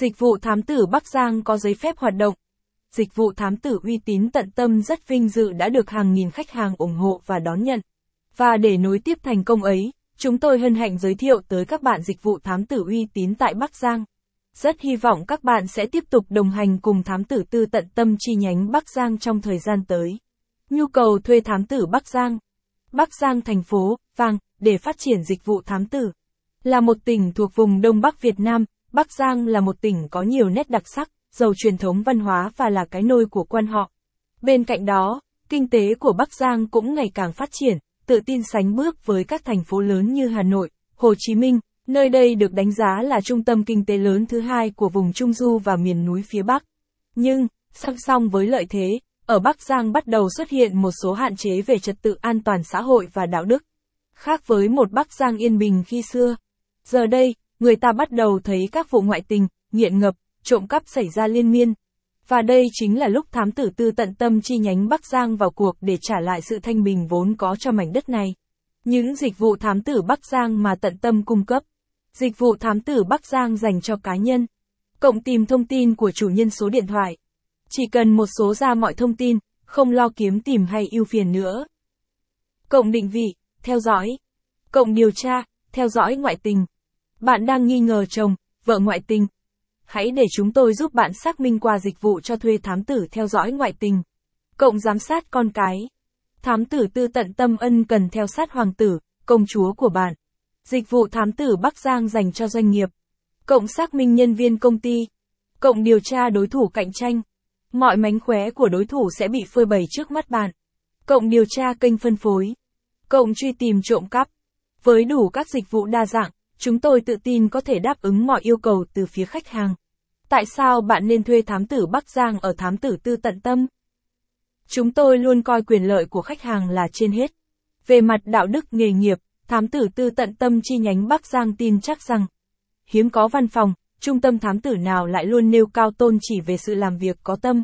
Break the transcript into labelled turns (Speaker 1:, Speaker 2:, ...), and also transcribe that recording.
Speaker 1: Dịch vụ thám tử Bắc Giang có giấy phép hoạt động. Dịch vụ thám tử uy tín tận tâm rất vinh dự đã được hàng nghìn khách hàng ủng hộ và đón nhận. Và để nối tiếp thành công ấy, chúng tôi hân hạnh giới thiệu tới các bạn dịch vụ thám tử uy tín tại Bắc Giang. Rất hy vọng các bạn sẽ tiếp tục đồng hành cùng thám tử tư tận tâm chi nhánh Bắc Giang trong thời gian tới. Nhu cầu thuê thám tử Bắc Giang. Bắc Giang thành phố, vàng, để phát triển dịch vụ thám tử. Là một tỉnh thuộc vùng Đông Bắc Việt Nam, Bắc Giang là một tỉnh có nhiều nét đặc sắc, giàu truyền thống văn hóa và là cái nôi của quan họ. Bên cạnh đó, kinh tế của Bắc Giang cũng ngày càng phát triển, tự tin sánh bước với các thành phố lớn như Hà Nội, Hồ Chí Minh, nơi đây được đánh giá là trung tâm kinh tế lớn thứ hai của vùng Trung Du và miền núi phía Bắc. Nhưng, song song với lợi thế, ở Bắc Giang bắt đầu xuất hiện một số hạn chế về trật tự an toàn xã hội và đạo đức. Khác với một Bắc Giang yên bình khi xưa, giờ đây, người ta bắt đầu thấy các vụ ngoại tình, nghiện ngập, trộm cắp xảy ra liên miên. Và đây chính là lúc thám tử tư tận tâm chi nhánh Bắc Giang vào cuộc để trả lại sự thanh bình vốn có cho mảnh đất này. Những dịch vụ thám tử Bắc Giang mà tận tâm cung cấp. Dịch vụ thám tử Bắc Giang dành cho cá nhân. Cộng tìm thông tin của chủ nhân số điện thoại. Chỉ cần một số ra mọi thông tin, không lo kiếm tìm hay ưu phiền nữa. Cộng định vị, theo dõi. Cộng điều tra, theo dõi ngoại tình. Bạn đang nghi ngờ chồng, vợ ngoại tình. Hãy để chúng tôi giúp bạn xác minh qua dịch vụ cho thuê thám tử theo dõi ngoại tình. Cộng giám sát con cái. Thám tử tư tận tâm ân cần theo sát hoàng tử, công chúa của bạn. Dịch vụ thám tử Bắc Giang dành cho doanh nghiệp. Cộng xác minh nhân viên công ty. Cộng điều tra đối thủ cạnh tranh. Mọi mánh khóe của đối thủ sẽ bị phơi bày trước mắt bạn. Cộng điều tra kênh phân phối. Cộng truy tìm trộm cắp. Với đủ các dịch vụ đa dạng, chúng tôi tự tin có thể đáp ứng mọi yêu cầu từ phía khách hàng. Tại sao bạn nên thuê thám tử Bắc Giang ở thám tử tư tận tâm? Chúng tôi luôn coi quyền lợi của khách hàng là trên hết. Về mặt đạo đức nghề nghiệp, thám tử tư tận tâm chi nhánh Bắc Giang tin chắc rằng, hiếm có văn phòng, trung tâm thám tử nào lại luôn nêu cao tôn chỉ về sự làm việc có tâm,